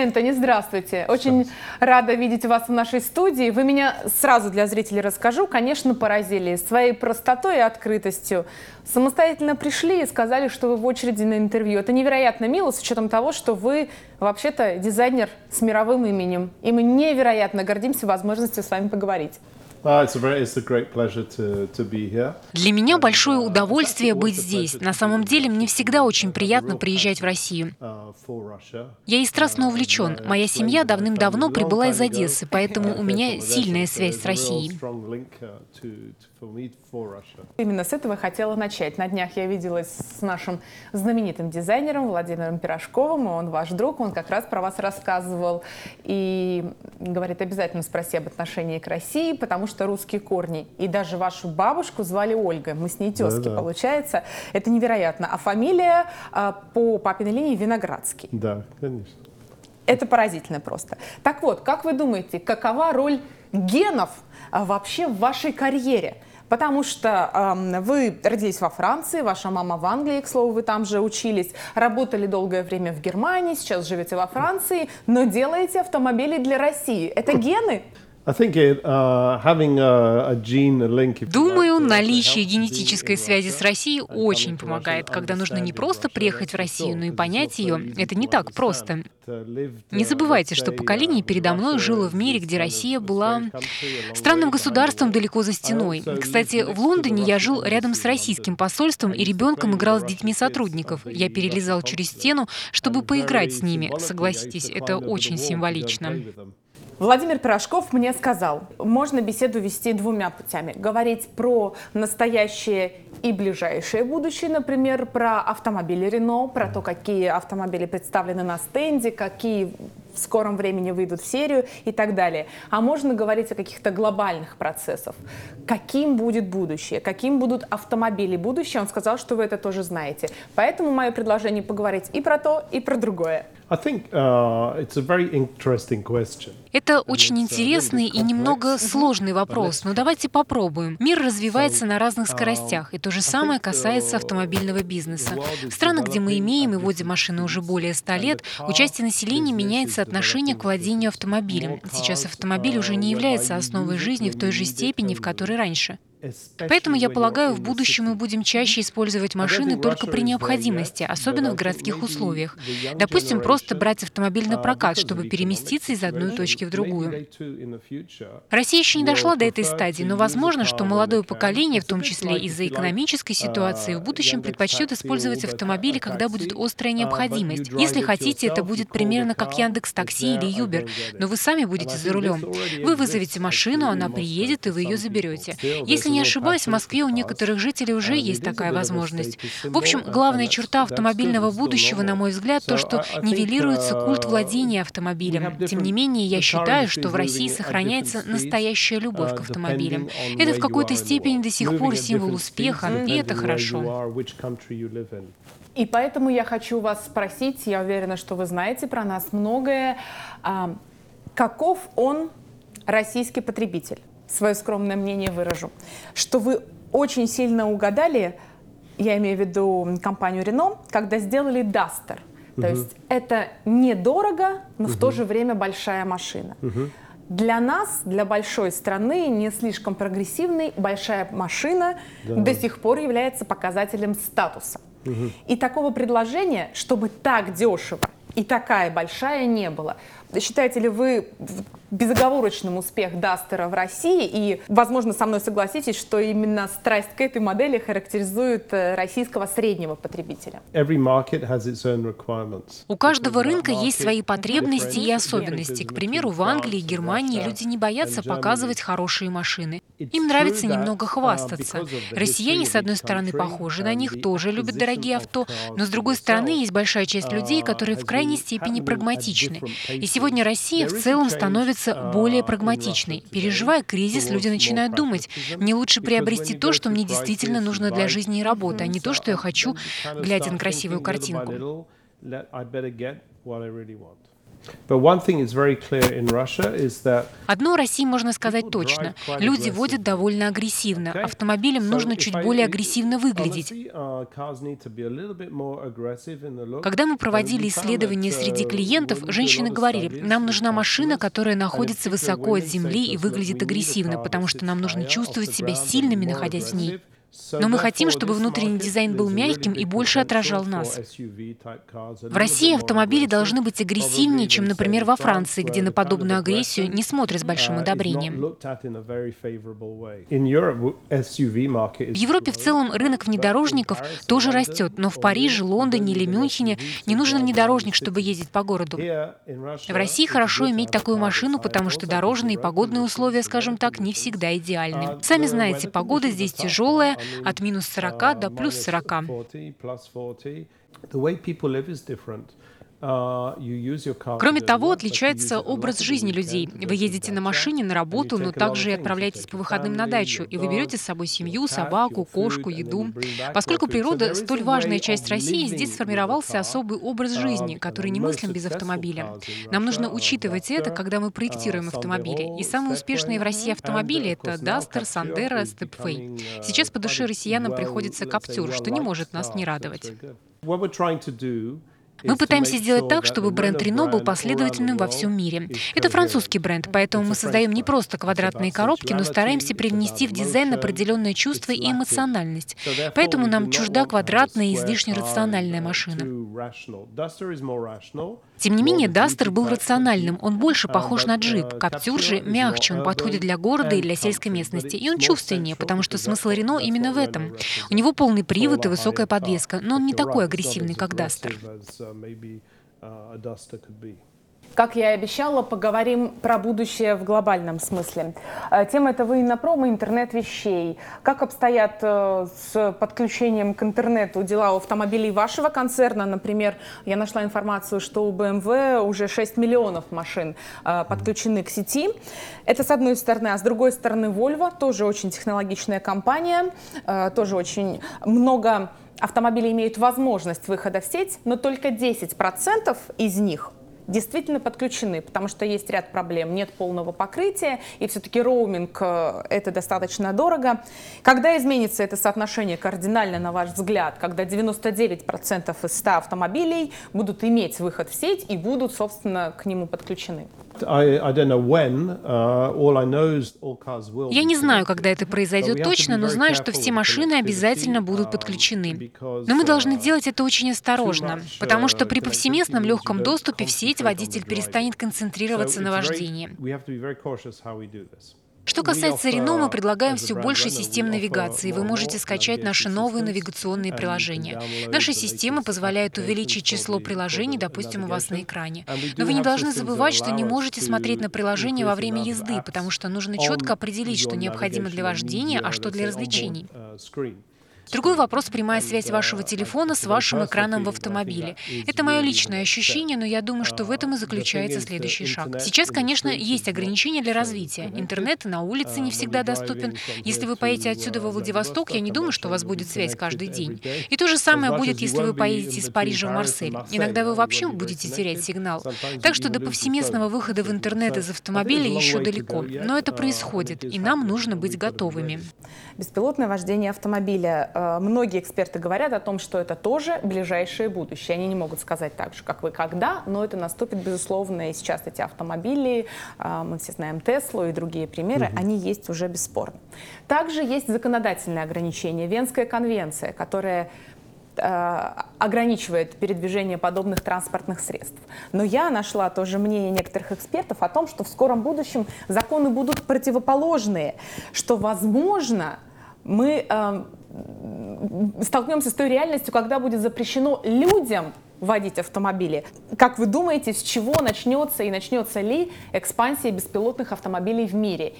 Энтони, здравствуйте. Очень рада видеть вас в нашей студии. Вы меня сразу для зрителей расскажу, конечно, поразили своей простотой и открытостью. Самостоятельно пришли и сказали, что вы в очереди на интервью. Это невероятно мило, с учетом того, что вы вообще-то дизайнер с мировым именем. И мы невероятно гордимся возможностью с вами поговорить. Для меня большое удовольствие быть здесь. На самом деле, мне всегда очень приятно приезжать в Россию. Я и страстно увлечен. Моя семья давным-давно прибыла из Одессы, поэтому у меня сильная связь с Россией. Именно с этого хотела начать. На днях я виделась с нашим знаменитым дизайнером Владимиром Пирожковым, он ваш друг, он как раз про вас рассказывал и говорит, обязательно спроси об отношении к России, потому что русские корни. И даже вашу бабушку звали Ольга, мы с ней тезки, да, да. получается. Это невероятно. А фамилия а, по папиной линии Виноградский. Да, конечно. Это поразительно просто. Так вот, как вы думаете, какова роль генов а, вообще в вашей карьере? Потому что э, вы родились во Франции, ваша мама в Англии, к слову, вы там же учились, работали долгое время в Германии, сейчас живете во Франции, но делаете автомобили для России. Это гены? Uh, Думаю, наличие генетической связи с Россией очень помогает, когда нужно не просто приехать в Россию, но и понять ее. Это не так просто. Не забывайте, что поколение передо мной жило в мире, где Россия была странным государством далеко за стеной. Кстати, в Лондоне я жил рядом с российским посольством, и ребенком играл с детьми сотрудников. Я перелезал через стену, чтобы поиграть с ними. Согласитесь, это очень символично. Владимир Пирожков мне сказал, можно беседу вести двумя путями. Говорить про настоящее и ближайшее будущее, например, про автомобили Рено, про то, какие автомобили представлены на стенде, какие в скором времени выйдут в серию и так далее. А можно говорить о каких-то глобальных процессах. Каким будет будущее? Каким будут автомобили будущее? Он сказал, что вы это тоже знаете. Поэтому мое предложение поговорить и про то, и про другое. Uh, Это очень uh, интересный и немного сложный вопрос, но давайте попробуем. Мир развивается на разных uh, скоростях, и то же самое касается автомобильного бизнеса. В странах, где мы имеем и водим машины уже более 100 лет, участие населения меняется отношение к владению автомобилем. Сейчас автомобиль уже не является основой жизни в той же степени, в которой раньше. Поэтому я полагаю, в будущем мы будем чаще использовать машины только при необходимости, особенно в городских условиях. Допустим, просто брать автомобиль на прокат, чтобы переместиться из одной точки в другую. Россия еще не дошла до этой стадии, но возможно, что молодое поколение, в том числе из-за экономической ситуации, в будущем предпочтет использовать автомобили, когда будет острая необходимость. Если хотите, это будет примерно как Яндекс Такси или Юбер, но вы сами будете за рулем. Вы вызовете машину, она приедет, и вы ее заберете. Если не ошибаюсь, в Москве у некоторых жителей уже есть такая возможность. В общем, главная черта автомобильного будущего, на мой взгляд, то, что нивелируется культ владения автомобилем. Тем не менее, я считаю, что в России сохраняется настоящая любовь к автомобилям. Это в какой-то степени до сих пор символ успеха, и это хорошо. И поэтому я хочу вас спросить, я уверена, что вы знаете про нас многое, а, каков он, российский потребитель? Свое скромное мнение выражу, что вы очень сильно угадали, я имею в виду компанию Renault, когда сделали Duster. То uh есть это недорого, но uh в то же время большая машина. uh Для нас, для большой страны, не слишком прогрессивной, большая машина да. до сих пор является показателем статуса. Угу. И такого предложения, чтобы так дешево и такая большая, не было. Считаете ли вы безоговорочным успех Дастера в России? И, возможно, со мной согласитесь, что именно страсть к этой модели характеризует э, российского среднего потребителя. У каждого рынка есть свои потребности и особенности. К примеру, в Англии и Германии люди не боятся показывать хорошие машины. Им нравится немного хвастаться. Россияне, с одной стороны, похожи на них, тоже любят дорогие авто, но с другой стороны, есть большая часть людей, которые в крайней степени прагматичны. И Сегодня Россия в целом становится более прагматичной. Переживая кризис, люди начинают думать, мне лучше приобрести то, что мне действительно нужно для жизни и работы, а не то, что я хочу, глядя на красивую картинку. Одно России можно сказать точно. Люди водят довольно агрессивно. Автомобилям нужно чуть более агрессивно выглядеть. Uh, Когда мы проводили исследования среди uh, клиентов, женщины говорили, нам нужна машина, которая находится высоко от земли и выглядит агрессивно, потому что нам нужно чувствовать себя сильными, находясь в ней. Но мы хотим, чтобы внутренний дизайн был мягким и больше отражал нас. В России автомобили должны быть агрессивнее, чем, например, во Франции, где на подобную агрессию не смотрят с большим одобрением. В Европе в целом рынок внедорожников тоже растет, но в Париже, Лондоне или Мюнхене не нужен внедорожник, чтобы ездить по городу. В России хорошо иметь такую машину, потому что дорожные и погодные условия, скажем так, не всегда идеальны. Сами знаете, погода здесь тяжелая, от минус 40 до плюс 40. Uh, Кроме того, отличается образ жизни людей. Вы едете на машине на работу, но также и отправляетесь по выходным на дачу, и вы берете с собой семью, собаку, кошку, еду. Поскольку природа — столь важная часть России, здесь сформировался особый образ uh, жизни, который немыслим без автомобиля. Нам нужно учитывать это, когда мы проектируем uh, автомобили. И самые успешные в России автомобили — это Duster, Sandero, Stepway. Сейчас по душе россиянам приходится Каптюр, что не может нас не радовать. Мы пытаемся сделать так, чтобы бренд Рено был последовательным во всем мире. Это французский бренд, поэтому мы создаем не просто квадратные коробки, но стараемся привнести в дизайн определенное чувство и эмоциональность. Поэтому нам чужда квадратная и излишне рациональная машина. Тем не менее, Дастер был рациональным, он больше похож на джип. Каптюр же мягче, он подходит для города и для сельской местности. И он чувственнее, потому что смысл Рено именно в этом. У него полный привод и высокая подвеска, но он не такой агрессивный, как Дастер. Как я и обещала, поговорим про будущее в глобальном смысле. Э, тема этого инопрома – интернет вещей. Как обстоят э, с подключением к интернету дела у автомобилей вашего концерна? Например, я нашла информацию, что у BMW уже 6 миллионов машин э, подключены к сети. Это с одной стороны. А с другой стороны, Volvo, тоже очень технологичная компания, тоже очень много автомобилей имеют возможность выхода в сеть, но только 10% из них действительно подключены, потому что есть ряд проблем. Нет полного покрытия, и все-таки роуминг э, – это достаточно дорого. Когда изменится это соотношение кардинально, на ваш взгляд, когда 99% из 100 автомобилей будут иметь выход в сеть и будут, собственно, к нему подключены? Uh, Я не знаю, когда это произойдет точно, но знаю, что все машины обязательно будут um, подключены. Но мы должны uh, делать это очень осторожно, потому что при повсеместном легком доступе в сеть водитель перестанет концентрироваться на вождении. Что касается Рено, мы предлагаем все больше систем навигации. Вы можете скачать наши новые навигационные приложения. Наша система позволяет увеличить число приложений, допустим, у вас на экране. Но вы не должны забывать, что не можете смотреть на приложение во время езды, потому что нужно четко определить, что необходимо для вождения, а что для развлечений. Другой вопрос – прямая связь вашего телефона с вашим экраном в автомобиле. Это мое личное ощущение, но я думаю, что в этом и заключается следующий шаг. Сейчас, конечно, есть ограничения для развития. Интернет на улице не всегда доступен. Если вы поедете отсюда во Владивосток, я не думаю, что у вас будет связь каждый день. И то же самое будет, если вы поедете из Парижа в Марсель. Иногда вы вообще будете терять сигнал. Так что до повсеместного выхода в интернет из автомобиля еще далеко. Но это происходит, и нам нужно быть готовыми. Беспилотное вождение автомобиля Э, многие эксперты говорят о том, что это тоже ближайшее будущее. Они не могут сказать так же, как вы, когда, но это наступит, безусловно, и сейчас эти автомобили, э, мы все знаем Теслу и другие примеры, угу. они есть уже бесспорно. Также есть законодательные ограничения. Венская конвенция, которая э, ограничивает передвижение подобных транспортных средств. Но я нашла тоже мнение некоторых экспертов о том, что в скором будущем законы будут противоположные, что, возможно, мы столкнемся с той реальностью, когда будет запрещено людям водить автомобили. Как вы думаете, с чего начнется и начнется ли экспансия беспилотных автомобилей в мире?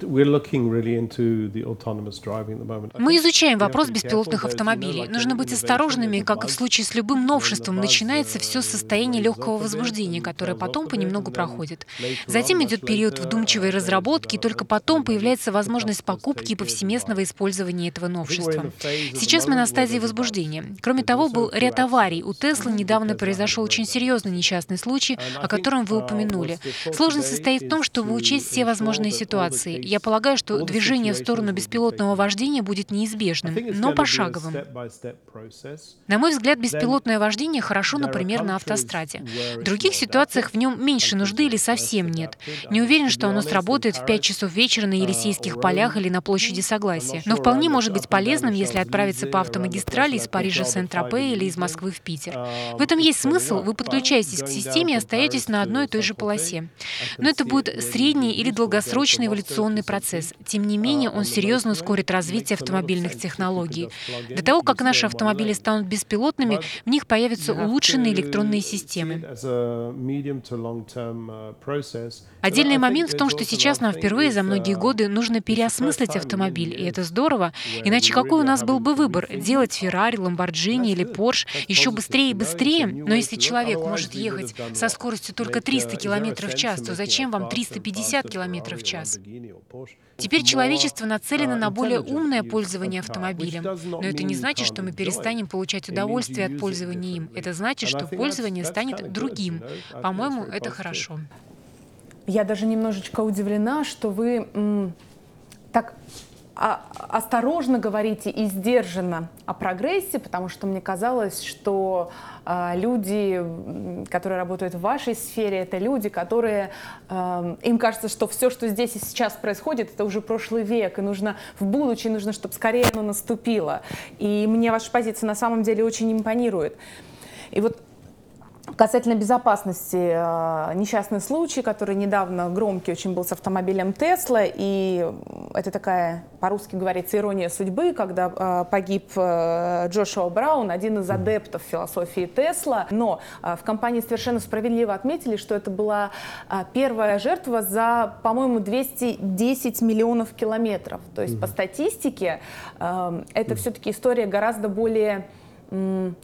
Мы изучаем вопрос беспилотных автомобилей. Нужно быть осторожными, как и в случае с любым новшеством. Начинается все с состояния легкого возбуждения, которое потом понемногу проходит. Затем идет период вдумчивой разработки, и только потом появляется возможность покупки и повсеместного использования этого новшества. Сейчас мы на стадии возбуждения. Кроме того, был ряд аварий. У Теслы недавно произошел произошел очень серьезный несчастный случай, о котором вы упомянули. Сложность состоит в том, чтобы учесть все возможные ситуации. Я полагаю, что движение в сторону беспилотного вождения будет неизбежным, но пошаговым. На мой взгляд, беспилотное вождение хорошо, например, на автостраде. В других ситуациях в нем меньше нужды или совсем нет. Не уверен, что оно сработает в 5 часов вечера на Елисейских полях или на площади Согласия, но вполне может быть полезным, если отправиться по автомагистрали из Парижа в Сент-Тропе или из Москвы в Питер. В этом есть смысл, вы подключаетесь к системе и остаетесь на одной и той же полосе. Но это будет средний или долгосрочный эволюционный процесс. Тем не менее, он серьезно ускорит развитие автомобильных технологий. До того, как наши автомобили станут беспилотными, в них появятся улучшенные электронные системы. Отдельный момент в том, что сейчас нам впервые за многие годы нужно переосмыслить автомобиль, и это здорово. Иначе какой у нас был бы выбор? Делать Феррари, Ламборджини или Порш еще быстрее и быстрее? Но если человек может ехать со скоростью только 300 км в час, то зачем вам 350 км в час? Теперь человечество нацелено на более умное пользование автомобилем. Но это не значит, что мы перестанем получать удовольствие от пользования им. Это значит, что пользование станет другим. По-моему, это хорошо. Я даже немножечко удивлена, что вы м, так а, осторожно говорите и сдержанно о прогрессе, потому что мне казалось, что а, люди, которые работают в вашей сфере, это люди, которые а, им кажется, что все, что здесь и сейчас происходит, это уже прошлый век, и нужно в будущее, нужно, чтобы скорее оно наступило. И мне ваша позиция на самом деле очень импонирует. И вот Касательно безопасности, э, несчастный случай, который недавно громкий очень был с автомобилем Тесла, и это такая, по-русски говорится, ирония судьбы, когда э, погиб э, Джошуа Браун, один из адептов философии Тесла, но в компании совершенно справедливо отметили, что это была первая жертва за, по-моему, 210 миллионов километров. То есть по статистике это все-таки история гораздо более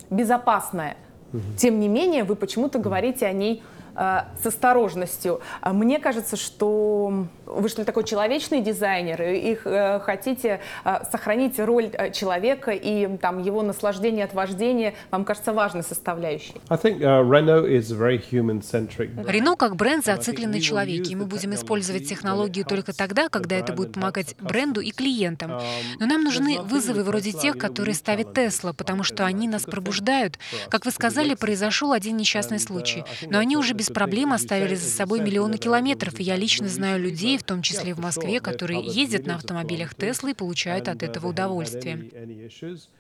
безопасная. Тем не менее, вы почему-то говорите о ней э, с осторожностью. А мне кажется, что вы что ли такой человечный дизайнер, и их э, хотите э, сохранить роль э, человека и там его наслаждение от вождения, вам кажется важной составляющей? Рено как бренд зациклен на человеке, и мы будем использовать технологию только тогда, когда это будет помогать бренду и клиентам. Um, Но нам нужны вызовы вроде тех, которые ставит Тесла, потому что они нас пробуждают. Как вы сказали, произошел один несчастный случай, но они уже без проблем оставили за собой миллионы километров, и я лично знаю людей, в том числе в Москве, которые ездят на автомобилях Тесла и получают от этого удовольствие.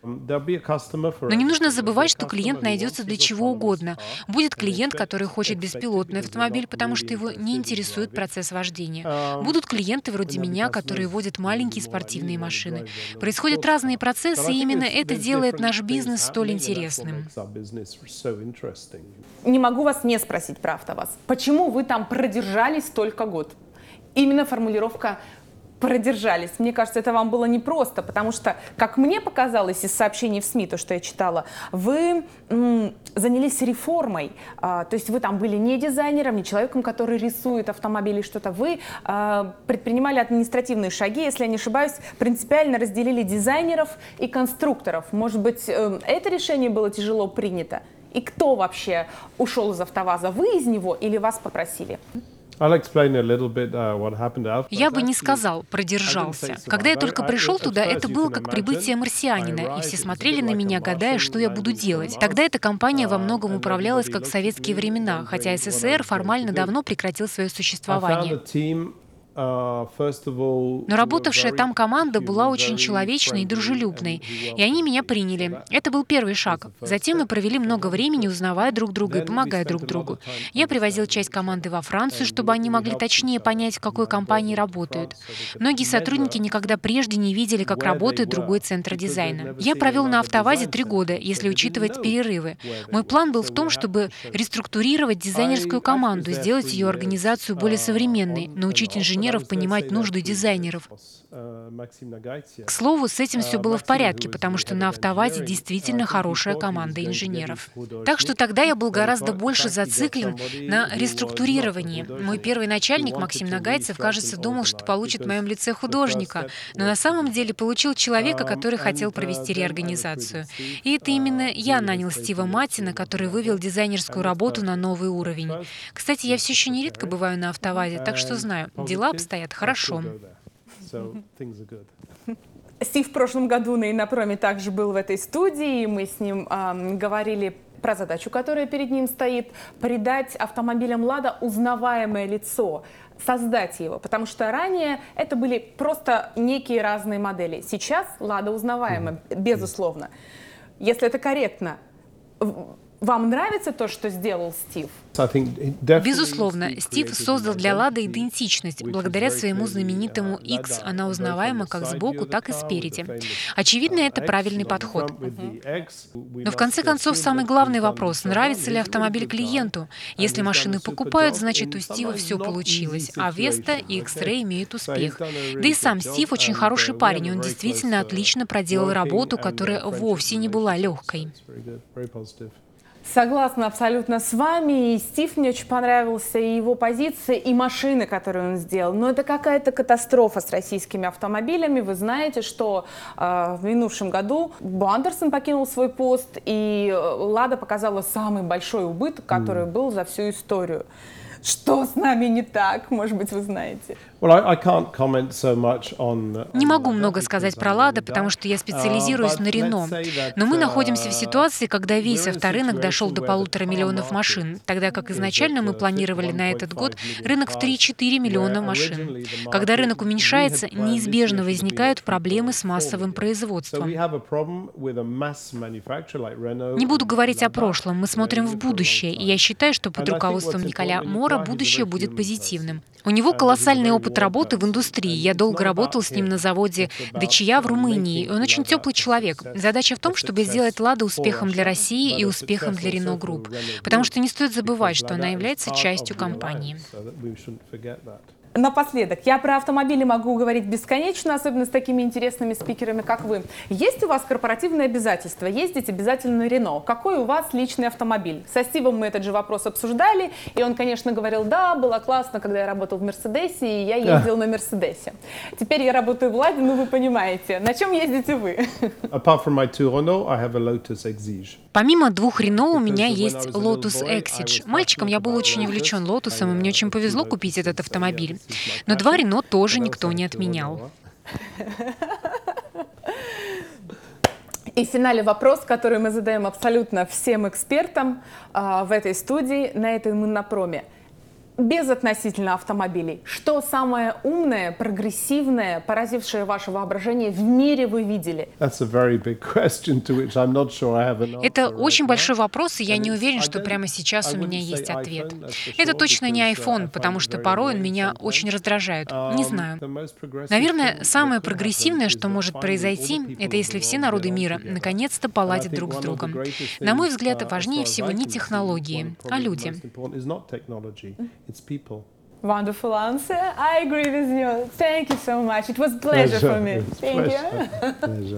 Но не нужно забывать, что клиент найдется для чего угодно. Будет клиент, который хочет беспилотный автомобиль, потому что его не интересует процесс вождения. Будут клиенты вроде меня, которые водят маленькие спортивные машины. Происходят разные процессы, и именно это делает наш бизнес столь интересным. Не могу вас не спросить про АвтоВАЗ. Почему вы там продержались столько год? Именно формулировка продержались. Мне кажется, это вам было непросто, потому что, как мне показалось из сообщений в СМИ, то, что я читала, вы м, занялись реформой. А, то есть вы там были не дизайнером, не человеком, который рисует автомобили что-то. Вы а, предпринимали административные шаги, если я не ошибаюсь, принципиально разделили дизайнеров и конструкторов. Может быть, э, это решение было тяжело принято? И кто вообще ушел из АвтоВАЗа? Вы из него или вас попросили? Uh, я бы не сказал «продержался». Когда я только пришел туда, это было как прибытие марсианина, и все смотрели на меня, гадая, что я буду делать. Тогда эта компания во многом uh, управлялась как в советские времена, хотя СССР формально давно прекратил свое существование. Но работавшая там команда была очень человечной и дружелюбной, и они меня приняли. Это был первый шаг. Затем мы провели много времени, узнавая друг друга и помогая друг другу. Я привозил часть команды во Францию, чтобы они могли точнее понять, в какой компании работают. Многие сотрудники никогда прежде не видели, как работает другой центр дизайна. Я провел на автовазе три года, если учитывать перерывы. Мой план был в том, чтобы реструктурировать дизайнерскую команду, сделать ее организацию более современной, научить инженеров инженеров понимать нужды дизайнеров. К слову, с этим все было в порядке, потому что на автовазе действительно хорошая команда инженеров. Так что тогда я был гораздо больше зациклен на реструктурировании. Мой первый начальник, Максим Нагайцев, кажется, думал, что получит в моем лице художника, но на самом деле получил человека, который хотел провести реорганизацию. И это именно я нанял Стива Матина, который вывел дизайнерскую работу на новый уровень. Кстати, я все еще нередко бываю на автовазе, так что знаю, дела обстоят хорошо. Стив в прошлом году на Инопроме также был в этой студии, и мы с ним э, говорили про задачу, которая перед ним стоит, придать автомобилям «Лада» узнаваемое лицо, создать его, потому что ранее это были просто некие разные модели. Сейчас «Лада» узнаваемая, безусловно. Если это корректно, вам нравится то, что сделал Стив? Безусловно, Стив создал для Лады идентичность. Благодаря своему знаменитому X она узнаваема как сбоку, так и спереди. Очевидно, это правильный подход. Но в конце концов, самый главный вопрос, нравится ли автомобиль клиенту? Если машины покупают, значит у Стива все получилось, а Веста и X-Ray имеют успех. Да и сам Стив очень хороший парень, он действительно отлично проделал работу, которая вовсе не была легкой. Согласна абсолютно с вами. И Стив мне очень понравился, и его позиция, и машины, которые он сделал. Но это какая-то катастрофа с российскими автомобилями. Вы знаете, что э, в минувшем году Бандерсон покинул свой пост, и э, Лада показала самый большой убыток, который mm. был за всю историю. Что с нами не так, может быть, вы знаете? Не могу много сказать про Лада, потому что я специализируюсь на Рено. Но мы находимся в ситуации, когда весь авторынок дошел до полутора миллионов машин, тогда как изначально мы планировали на этот год рынок в 3-4 миллиона машин. Когда рынок уменьшается, неизбежно возникают проблемы с массовым производством. Не буду говорить о прошлом, мы смотрим в будущее, и я считаю, что под руководством Николя Мора будущее будет позитивным. У него колоссальный опыт работы в индустрии. Я долго работал с ним на заводе Дачия в Румынии. Он очень теплый человек. Задача в том, чтобы сделать Лада успехом для России и успехом для Renault Group. Потому что не стоит забывать, что она является частью компании. Напоследок, я про автомобили могу говорить бесконечно, особенно с такими интересными спикерами, как вы. Есть у вас корпоративные обязательства? Ездить обязательно на Рено. Какой у вас личный автомобиль? Со Стивом мы этот же вопрос обсуждали, и он, конечно, говорил, да, было классно, когда я работал в Мерседесе, и я ездил на Мерседесе. Теперь я работаю в Ладе, ну вы понимаете. На чем ездите вы? Apart from my two Renault, I have a Lotus Exige. Помимо двух Рено у меня есть Lotus Exige. Мальчиком я был очень увлечен Лотусом, и мне очень повезло купить этот автомобиль. Но два Рено тоже никто не отменял. И в финале вопрос, который мы задаем абсолютно всем экспертам э, в этой студии, на этой монопроме без относительно автомобилей. Что самое умное, прогрессивное, поразившее ваше воображение в мире вы видели? Это очень большой вопрос, и я не уверен, что прямо сейчас у меня есть ответ. Это точно не iPhone, потому что порой он меня очень раздражает. Не um, знаю. Наверное, самое прогрессивное, что может произойти, это если все народы мира наконец-то поладят друг с другом. На мой взгляд, uh, важнее всего не технологии, а люди. It's people. Wonderful answer. I agree with you. Thank you so much. It was pleasure, pleasure. for me. Thank pleasure. you. pleasure.